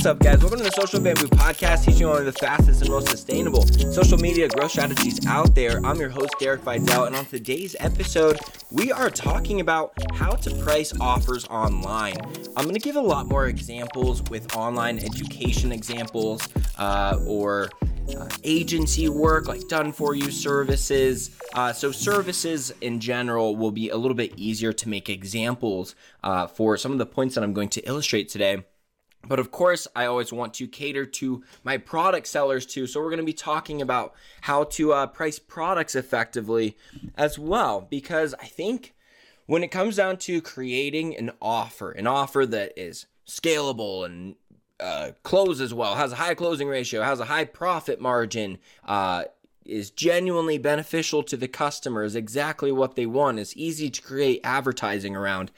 What's up, guys? Welcome to the Social Bamboo Podcast, teaching one of the fastest and most sustainable social media growth strategies out there. I'm your host, Derek Videll, and on today's episode, we are talking about how to price offers online. I'm going to give a lot more examples with online education examples uh, or uh, agency work, like done for you services. Uh, so, services in general will be a little bit easier to make examples uh, for some of the points that I'm going to illustrate today. But of course, I always want to cater to my product sellers too. So, we're going to be talking about how to uh, price products effectively as well, because I think when it comes down to creating an offer, an offer that is scalable and uh, closes well, has a high closing ratio, has a high profit margin, uh, is genuinely beneficial to the customer, is exactly what they want, is easy to create advertising around.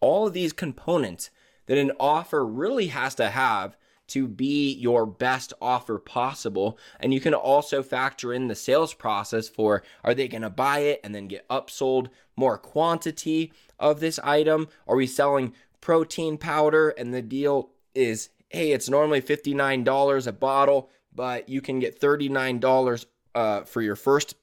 All of these components that an offer really has to have to be your best offer possible. And you can also factor in the sales process for are they going to buy it and then get upsold more quantity of this item? Are we selling protein powder and the deal is hey, it's normally $59 a bottle, but you can get $39 uh, for your first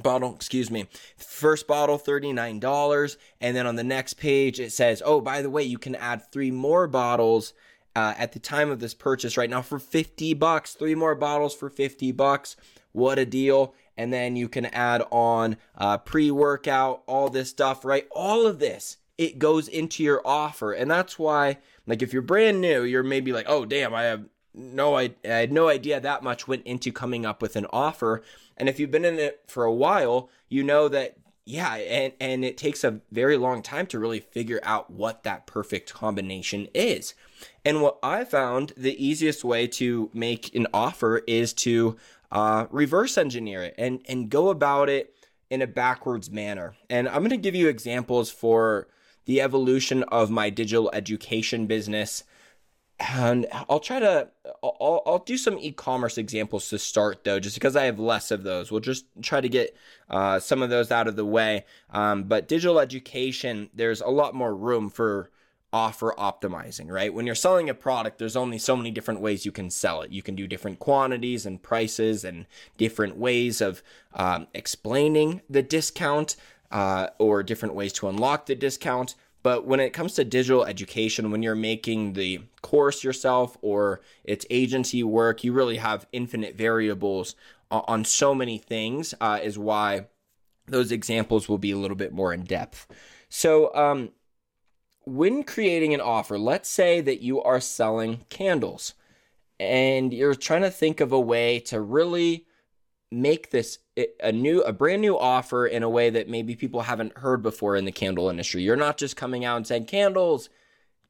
bottle, excuse me, first bottle $39. And then on the next page, it says, oh, by the way, you can add three more bottles. Uh, at the time of this purchase right now for 50 bucks. Three more bottles for 50 bucks. What a deal. And then you can add on uh, pre-workout all this stuff right? All of this it goes into your offer. And that's why like if you're brand new, you're maybe like, oh damn, I have no I, I had no idea that much went into coming up with an offer. And if you've been in it for a while, you know that yeah, and and it takes a very long time to really figure out what that perfect combination is. And what I found the easiest way to make an offer is to uh, reverse engineer it and and go about it in a backwards manner. And I'm going to give you examples for the evolution of my digital education business. And I'll try to, I'll, I'll do some e commerce examples to start though, just because I have less of those. We'll just try to get uh, some of those out of the way. Um, but digital education, there's a lot more room for offer optimizing, right? When you're selling a product, there's only so many different ways you can sell it. You can do different quantities and prices and different ways of um, explaining the discount uh, or different ways to unlock the discount. But when it comes to digital education, when you're making the course yourself or it's agency work, you really have infinite variables on so many things, uh, is why those examples will be a little bit more in depth. So, um, when creating an offer, let's say that you are selling candles and you're trying to think of a way to really make this a new a brand new offer in a way that maybe people haven't heard before in the candle industry. You're not just coming out and saying candles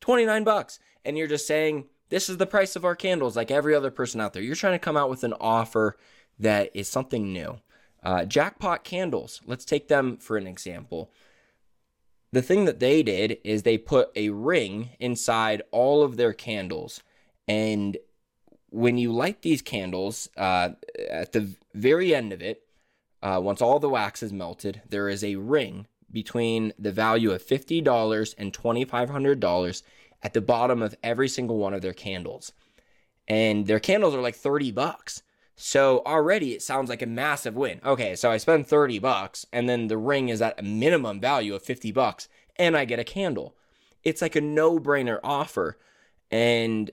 29 bucks and you're just saying this is the price of our candles like every other person out there. You're trying to come out with an offer that is something new. Uh, jackpot candles, let's take them for an example. The thing that they did is they put a ring inside all of their candles and when you light these candles, uh, at the very end of it, uh, once all the wax is melted, there is a ring between the value of $50 and $2,500 at the bottom of every single one of their candles. And their candles are like 30 bucks. So already it sounds like a massive win. Okay, so I spend 30 bucks and then the ring is at a minimum value of 50 bucks and I get a candle. It's like a no-brainer offer. And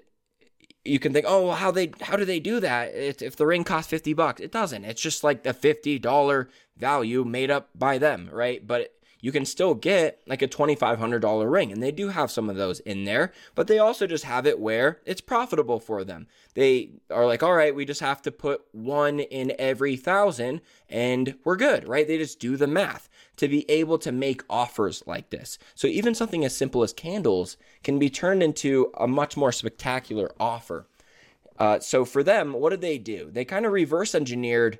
you can think, oh, how they how do they do that? if the ring costs fifty bucks, it doesn't. It's just like the fifty dollar value made up by them, right? But you can still get like a $2,500 ring. And they do have some of those in there, but they also just have it where it's profitable for them. They are like, all right, we just have to put one in every thousand and we're good, right? They just do the math to be able to make offers like this. So even something as simple as candles can be turned into a much more spectacular offer. Uh, so for them, what did they do? They kind of reverse engineered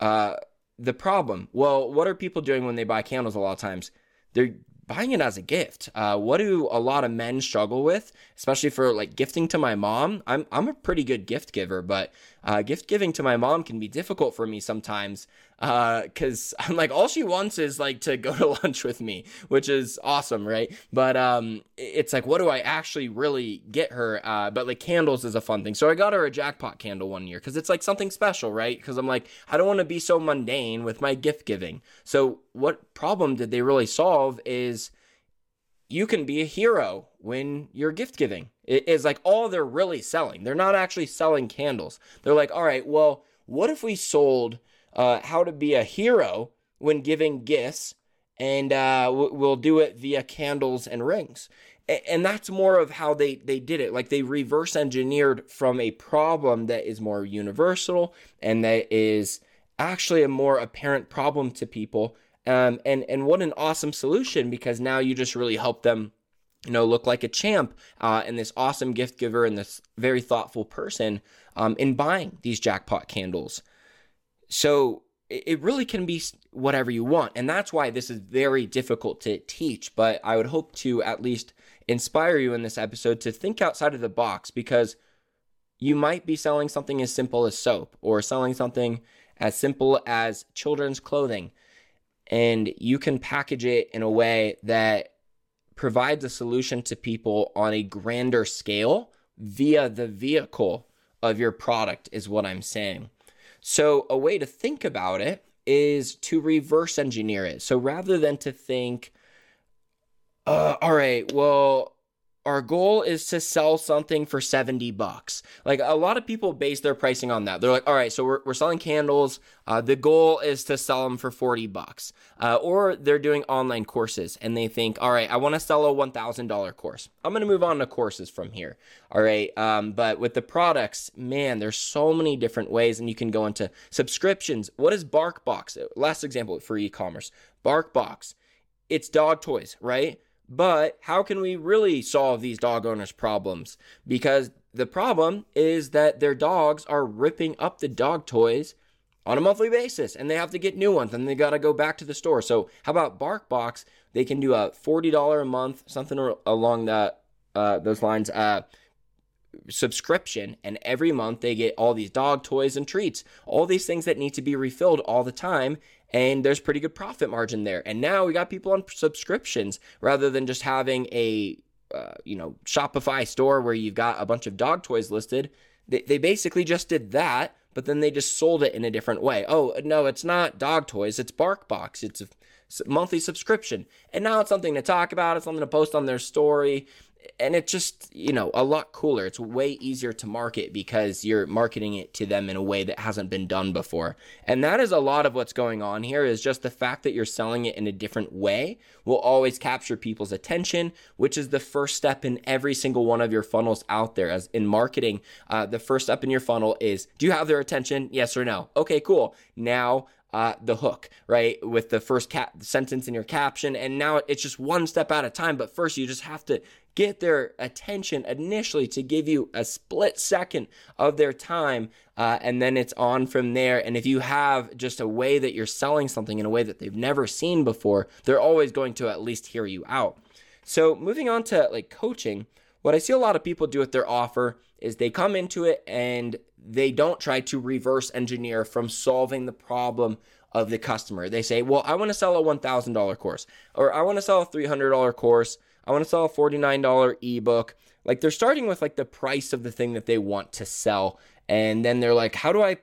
uh, the problem. Well, what are people doing when they buy candles a lot of times? They're buying it as a gift. Uh, what do a lot of men struggle with, especially for like gifting to my mom? I'm I'm a pretty good gift giver, but Uh, gift giving to my mom can be difficult for me sometimes because uh, I'm like, all she wants is like to go to lunch with me, which is awesome, right? But um, it's like, what do I actually really get her? Uh, but like candles is a fun thing. So I got her a jackpot candle one year because it's like something special, right? Because I'm like, I don't want to be so mundane with my gift giving. So what problem did they really solve is you can be a hero when you're gift giving. Is like all they're really selling. They're not actually selling candles. They're like, all right, well, what if we sold uh, how to be a hero when giving gifts, and uh, we'll do it via candles and rings. And that's more of how they, they did it. Like they reverse engineered from a problem that is more universal and that is actually a more apparent problem to people um, and and what an awesome solution because now you just really help them, you know, look like a champ uh, and this awesome gift giver and this very thoughtful person um, in buying these jackpot candles. So it really can be whatever you want, and that's why this is very difficult to teach. But I would hope to at least inspire you in this episode to think outside of the box because you might be selling something as simple as soap or selling something as simple as children's clothing and you can package it in a way that provides a solution to people on a grander scale via the vehicle of your product, is what I'm saying. So, a way to think about it is to reverse engineer it. So, rather than to think, uh, all right, well, our goal is to sell something for 70 bucks. Like a lot of people base their pricing on that. They're like, all right, so we're, we're selling candles. Uh, the goal is to sell them for 40 bucks. Uh, or they're doing online courses and they think, all right, I want to sell a $1,000 course. I'm going to move on to courses from here. All right. Um, but with the products, man, there's so many different ways and you can go into subscriptions. What is BarkBox? Last example for e-commerce. BarkBox. It's dog toys, right? But how can we really solve these dog owners' problems? Because the problem is that their dogs are ripping up the dog toys on a monthly basis and they have to get new ones and they got to go back to the store. So, how about BarkBox? They can do a $40 a month, something along that uh, those lines. Uh, subscription and every month they get all these dog toys and treats all these things that need to be refilled all the time and there's pretty good profit margin there. And now we got people on subscriptions rather than just having a uh, you know Shopify store where you've got a bunch of dog toys listed. They, they basically just did that, but then they just sold it in a different way. Oh no, it's not dog toys. It's BarkBox. It's a monthly subscription, and now it's something to talk about. It's something to post on their story and it's just you know a lot cooler. It's way easier to market because you're marketing it to them in a way that hasn't been done before. And that is a lot of what's going on here is just the fact that you're selling it in a different way will always capture people's attention which is the first step in every single one of your funnels out there. As in marketing uh, the first step in your funnel is do you have their attention? Yes or no? Okay cool. Now uh, the hook, right? With the first cap- sentence in your caption. And now it's just one step at a time. But first, you just have to get their attention initially to give you a split second of their time. Uh, and then it's on from there. And if you have just a way that you're selling something in a way that they've never seen before, they're always going to at least hear you out. So, moving on to like coaching, what I see a lot of people do with their offer is they come into it and they don't try to reverse engineer from solving the problem of the customer. They say, Well, I want to sell a $1,000 course, or I want to sell a $300 course, I want to sell a $49 ebook. Like they're starting with like the price of the thing that they want to sell. And then they're like, How do I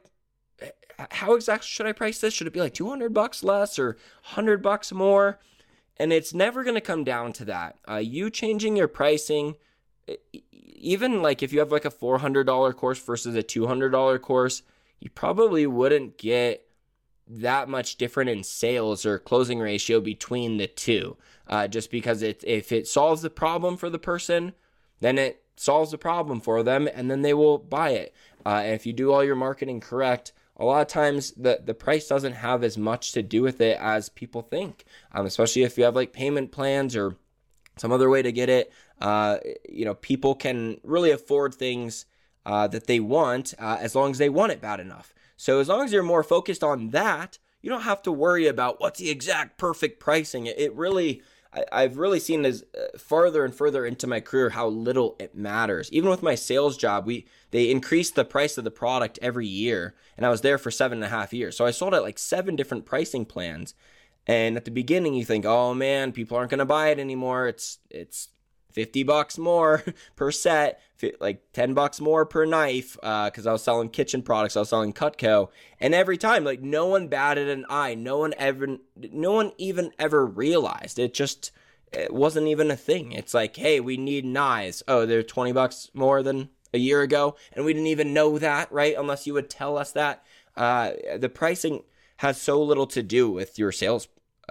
how exactly should I price this? Should it be like 200 bucks less or 100 bucks more? And it's never going to come down to that. Uh, you changing your pricing even like if you have like a $400 course versus a $200 course, you probably wouldn't get that much different in sales or closing ratio between the two. Uh, just because it, if it solves the problem for the person, then it solves the problem for them and then they will buy it. Uh, and if you do all your marketing correct, a lot of times the, the price doesn't have as much to do with it as people think, um, especially if you have like payment plans or some other way to get it. Uh, you know, people can really afford things uh, that they want uh, as long as they want it bad enough. So as long as you're more focused on that, you don't have to worry about what's the exact perfect pricing. It really, I, have really seen as uh, farther and further into my career how little it matters. Even with my sales job, we they increased the price of the product every year, and I was there for seven and a half years. So I sold at like seven different pricing plans. And at the beginning, you think, oh man, people aren't going to buy it anymore. It's it's 50 bucks more per set, like 10 bucks more per knife, because uh, I was selling kitchen products, I was selling Cutco, and every time, like no one batted an eye, no one ever, no one even ever realized it. Just it wasn't even a thing. It's like, hey, we need knives. Oh, they're 20 bucks more than a year ago, and we didn't even know that, right? Unless you would tell us that. Uh, the pricing has so little to do with your sales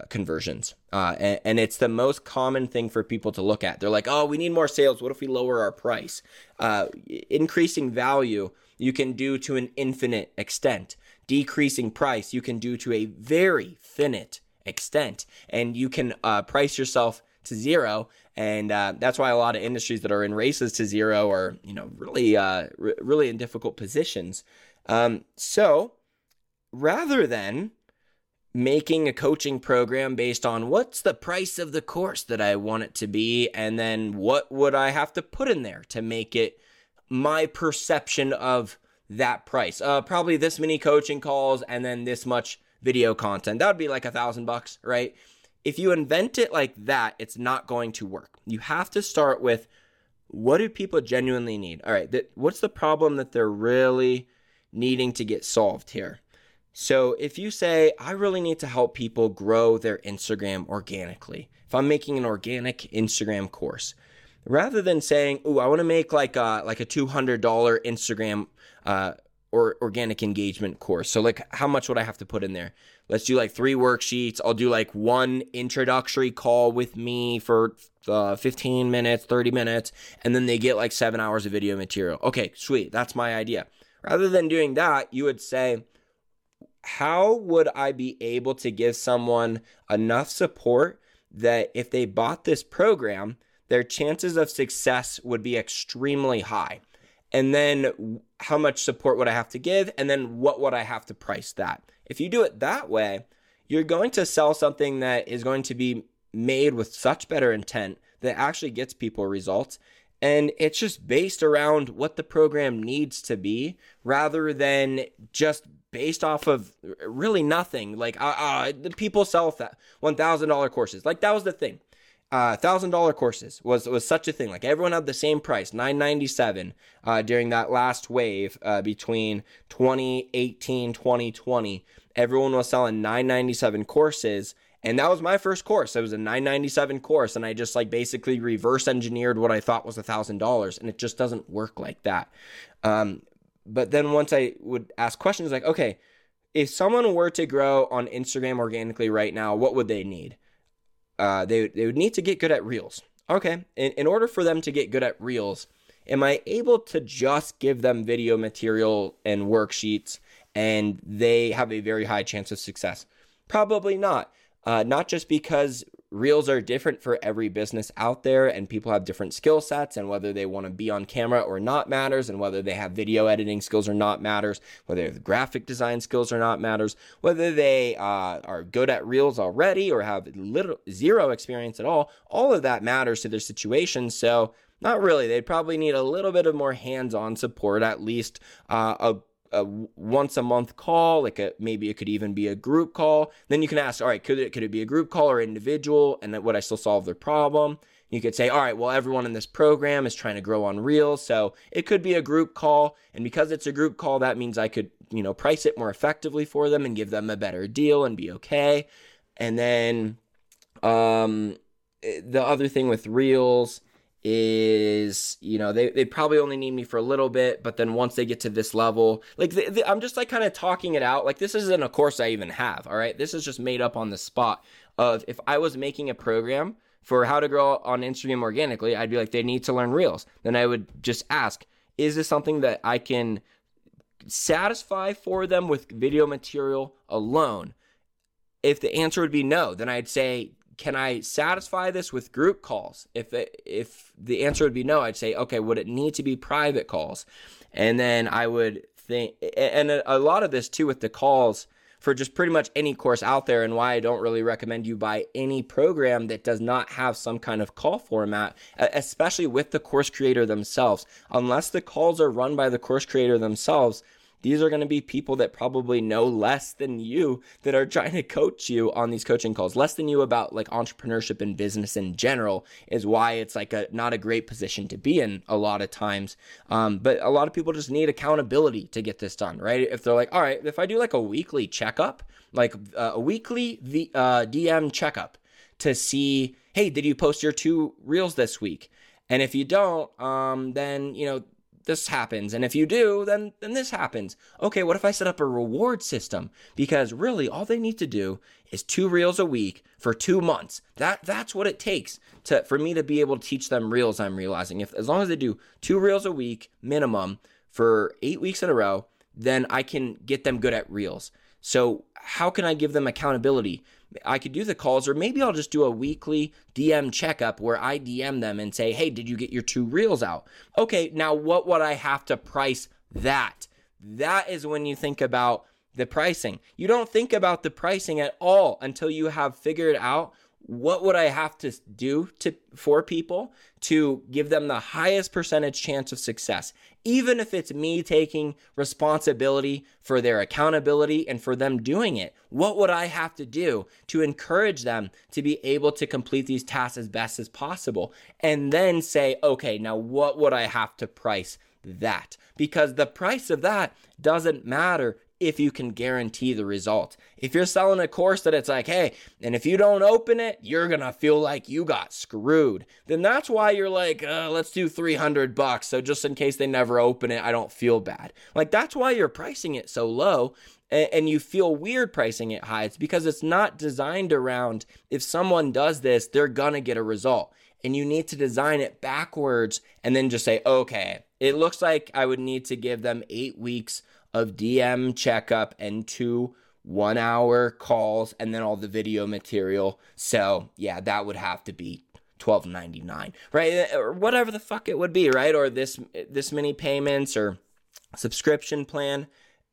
conversions. Uh, and, and, it's the most common thing for people to look at. They're like, oh, we need more sales. What if we lower our price? Uh, increasing value, you can do to an infinite extent. Decreasing price, you can do to a very finite extent. And you can uh, price yourself to zero. And uh, that's why a lot of industries that are in races to zero are, you know, really, uh, r- really in difficult positions. Um, so rather than making a coaching program based on what's the price of the course that I want it to be, and then what would I have to put in there to make it my perception of that price. Uh, probably this many coaching calls and then this much video content. That would be like a thousand bucks, right? If you invent it like that, it's not going to work. You have to start with what do people genuinely need? All right, what's the problem that they're really needing to get solved here? So if you say, I really need to help people grow their Instagram organically, if I'm making an organic Instagram course, rather than saying, "Oh, I want to make like a like a two hundred dollar Instagram uh, or organic engagement course," so like how much would I have to put in there? Let's do like three worksheets. I'll do like one introductory call with me for uh, 15 minutes, 30 minutes, and then they get like seven hours of video material. Okay, sweet. That's my idea. Rather than doing that, you would say, how would I be able to give someone enough support that if they bought this program, their chances of success would be extremely high? And then how much support would I have to give? And then what would I have to price that? If you do it that way, you're going to sell something that is going to be made with such better intent that actually gets people results. And it's just based around what the program needs to be rather than just based off of really nothing. Like, uh, uh, the people sell that one thousand dollar courses. Like that was the thing. Uh, thousand dollar courses was was such a thing. Like everyone had the same price, nine ninety seven, uh, during that last wave uh, between 2018 2020. Everyone was selling nine ninety seven courses. And that was my first course. It was a 997 course, and I just like basically reverse engineered what I thought was a thousand dollars, and it just doesn't work like that. Um, but then once I would ask questions like, okay, if someone were to grow on Instagram organically right now, what would they need? Uh, they, they would need to get good at reels. Okay, in, in order for them to get good at reels, am I able to just give them video material and worksheets and they have a very high chance of success? Probably not. Uh, not just because reels are different for every business out there and people have different skill sets and whether they want to be on camera or not matters and whether they have video editing skills or not matters whether they have graphic design skills or not matters whether they uh, are good at reels already or have little zero experience at all all of that matters to their situation so not really. They'd probably need a little bit of more hands-on support at least uh, a a once a month call, like a maybe it could even be a group call. Then you can ask, all right, could it could it be a group call or individual, and would I still solve their problem? You could say, all right, well, everyone in this program is trying to grow on Reels, so it could be a group call, and because it's a group call, that means I could, you know, price it more effectively for them and give them a better deal and be okay. And then, um, the other thing with Reels is you know they, they probably only need me for a little bit but then once they get to this level like the, the, i'm just like kind of talking it out. Like this isn't a course i even have all right? This is just made up on the spot of if i was making a program for how to grow on instagram organically i'd be like they need to learn reels. Then i would just ask is this something that i can satisfy for them with video material alone? If the answer would be no then i'd say can I satisfy this with group calls? If it, if the answer would be no, I'd say, okay, would it need to be private calls? And then I would think, and a lot of this too with the calls for just pretty much any course out there and why I don't really recommend you buy any program that does not have some kind of call format, especially with the course creator themselves. Unless the calls are run by the course creator themselves, these are going to be people that probably know less than you that are trying to coach you on these coaching calls. Less than you about like entrepreneurship and business in general is why it's like a not a great position to be in a lot of times. Um, but a lot of people just need accountability to get this done, right? If they're like, all right, if I do like a weekly checkup, like uh, a weekly v, uh, DM checkup to see, hey, did you post your two reels this week? And if you don't, um, then you know this happens. And if you do, then then this happens. Okay, what if I set up a reward system? Because really all they need to do is two reels a week for 2 months. That that's what it takes to for me to be able to teach them reels I'm realizing. If as long as they do two reels a week minimum for 8 weeks in a row, then I can get them good at reels. So, how can I give them accountability? I could do the calls, or maybe I'll just do a weekly DM checkup where I DM them and say, hey, did you get your two reels out? Okay, now what would I have to price that? That is when you think about the pricing. You don't think about the pricing at all until you have figured out what would I have to do to for people to give them the highest percentage chance of success? Even if it's me taking responsibility for their accountability and for them doing it, what would I have to do to encourage them to be able to complete these tasks as best as possible? And then say, okay, now what would I have to price that? Because the price of that doesn't matter if you can guarantee the result. If you're selling a course that it's like, hey, and if you don't open it, you're gonna feel like you got screwed, then that's why you're like, uh, let's do 300 bucks. So just in case they never open it, I don't feel bad. Like that's why you're pricing it so low and you feel weird pricing it high. It's because it's not designed around if someone does this, they're gonna get a result. And you need to design it backwards and then just say, okay, it looks like I would need to give them eight weeks of DM checkup and two one hour calls and then all the video material. So yeah, that would have to be twelve ninety nine, right? Or whatever the fuck it would be, right? Or this this many payments or subscription plan.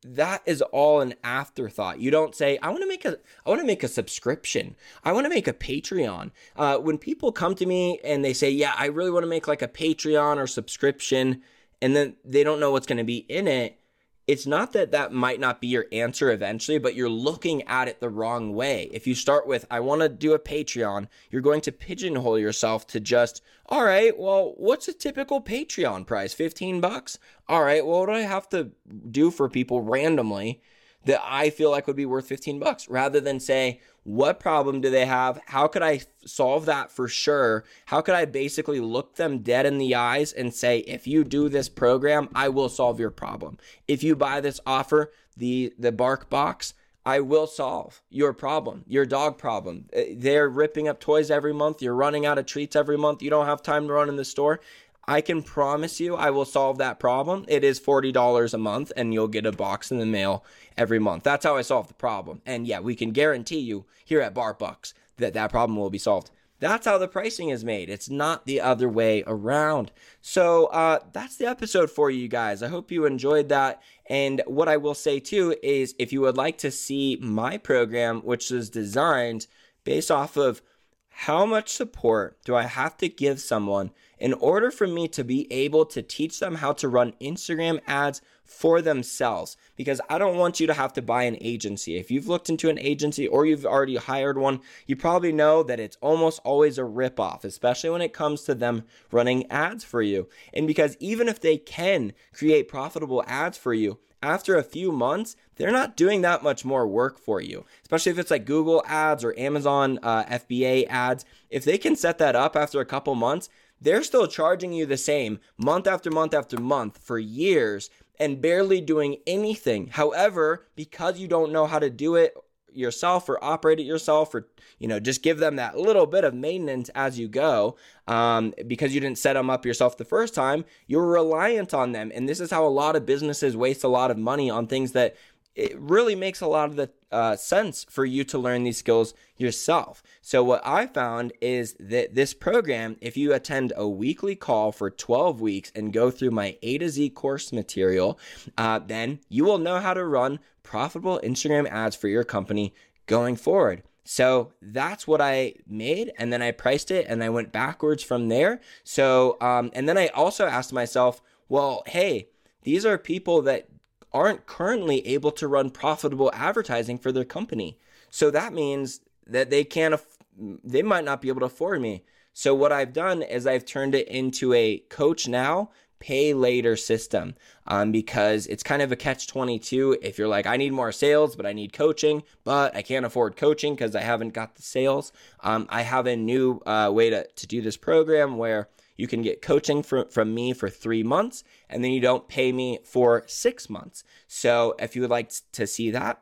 That is all an afterthought. You don't say, "I want to make a, I want to make a subscription. I want to make a Patreon." Uh, when people come to me and they say, "Yeah, I really want to make like a Patreon or subscription," and then they don't know what's going to be in it, it's not that that might not be your answer eventually, but you're looking at it the wrong way. If you start with, I want to do a Patreon, you're going to pigeonhole yourself to just, all right, well, what's a typical Patreon price? 15 bucks? All right, well, what do I have to do for people randomly that I feel like would be worth 15 bucks rather than say, what problem do they have? How could I solve that for sure? How could I basically look them dead in the eyes and say, if you do this program, I will solve your problem. If you buy this offer, the the bark box, I will solve your problem, your dog problem. Uh, they're ripping up toys every month. You're running out of treats every month. You don't have time to run in the store. I can promise you I will solve that problem. It is $40 a month and you'll get a box in the mail every month. That's how I solve the problem. And yeah, we can guarantee you here at BarkBox that that problem will be solved. That's how the pricing is made. It's not the other way around. So uh, that's the episode for you guys. I hope you enjoyed that. And what I will say too is if you would like to see my program, which is designed based off of how much support do I have to give someone in order for me to be able to teach them how to run Instagram ads for themselves? Because I don't want you to have to buy an agency. If you've looked into an agency or you've already hired one, you probably know that it's almost always a ripoff, especially when it comes to them running ads for you. And because even if they can create profitable ads for you, after a few months, they're not doing that much more work for you, especially if it's like Google ads or Amazon uh, FBA ads. If they can set that up after a couple months, they're still charging you the same month after month after month for years and barely doing anything. However, because you don't know how to do it yourself or operate it yourself or you know just give them that little bit of maintenance as you go um, because you didn't set them up yourself the first time you're reliant on them and this is how a lot of businesses waste a lot of money on things that it really makes a lot of the uh, sense for you to learn these skills yourself. So, what I found is that this program, if you attend a weekly call for 12 weeks and go through my A to Z course material, uh, then you will know how to run profitable Instagram ads for your company going forward. So that's what I made, and then I priced it, and I went backwards from there. So, um, and then I also asked myself, well, hey, these are people that aren't currently able to run profitable advertising for their company. So that means that they can't, they might not be able to afford me. So what I've done is I've turned it into a coach now pay later system um, because it's kind of a catch 22 if you're like i need more sales but i need coaching but i can't afford coaching because i haven't got the sales um, i have a new uh, way to, to do this program where you can get coaching from, from me for three months and then you don't pay me for six months so if you would like to see that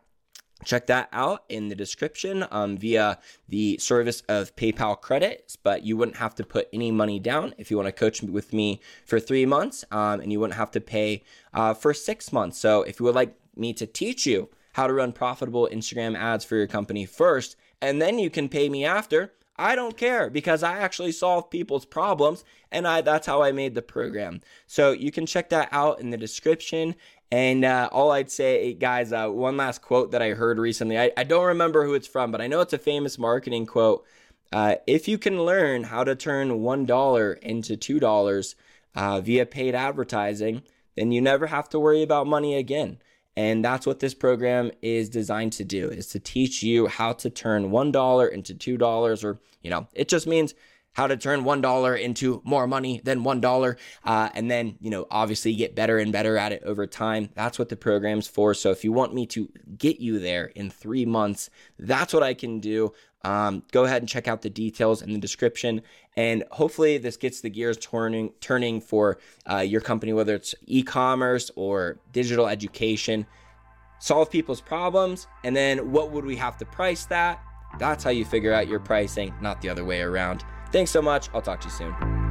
check that out in the description um, via the service of PayPal credits, but you wouldn't have to put any money down if you want to coach with me for three months, um, and you wouldn't have to pay uh, for six months. So if you would like me to teach you how to run profitable Instagram ads for your company first, and then you can pay me after, I don't care because I actually solve people's problems and I that's how I made the program. So you can check that out in the description. And uh, all I'd say, guys, uh, one last quote that I heard recently. I, I, don't remember who it's from, but I know it's a famous marketing quote. Uh, if you can learn how to turn $1 into $2 uh, via paid advertising, then you never have to worry about money again. And that's what this program is designed to do is to teach you how to turn $1 into $2 or, you know, it just means how to turn $1 into more money than $1 uh, and then you know obviously get better and better at it over time. That's what the program's for. So if you want me to get you there in three months that's what i can do. Um, go ahead and check out the details in the description. And hopefully this gets the gears turning turning for uh, your company whether it's e-commerce or digital education. Solve people's problems. And then what would we have to price that? That's how you figure out your pricing not the other way around Thanks so much. I'll talk to you soon.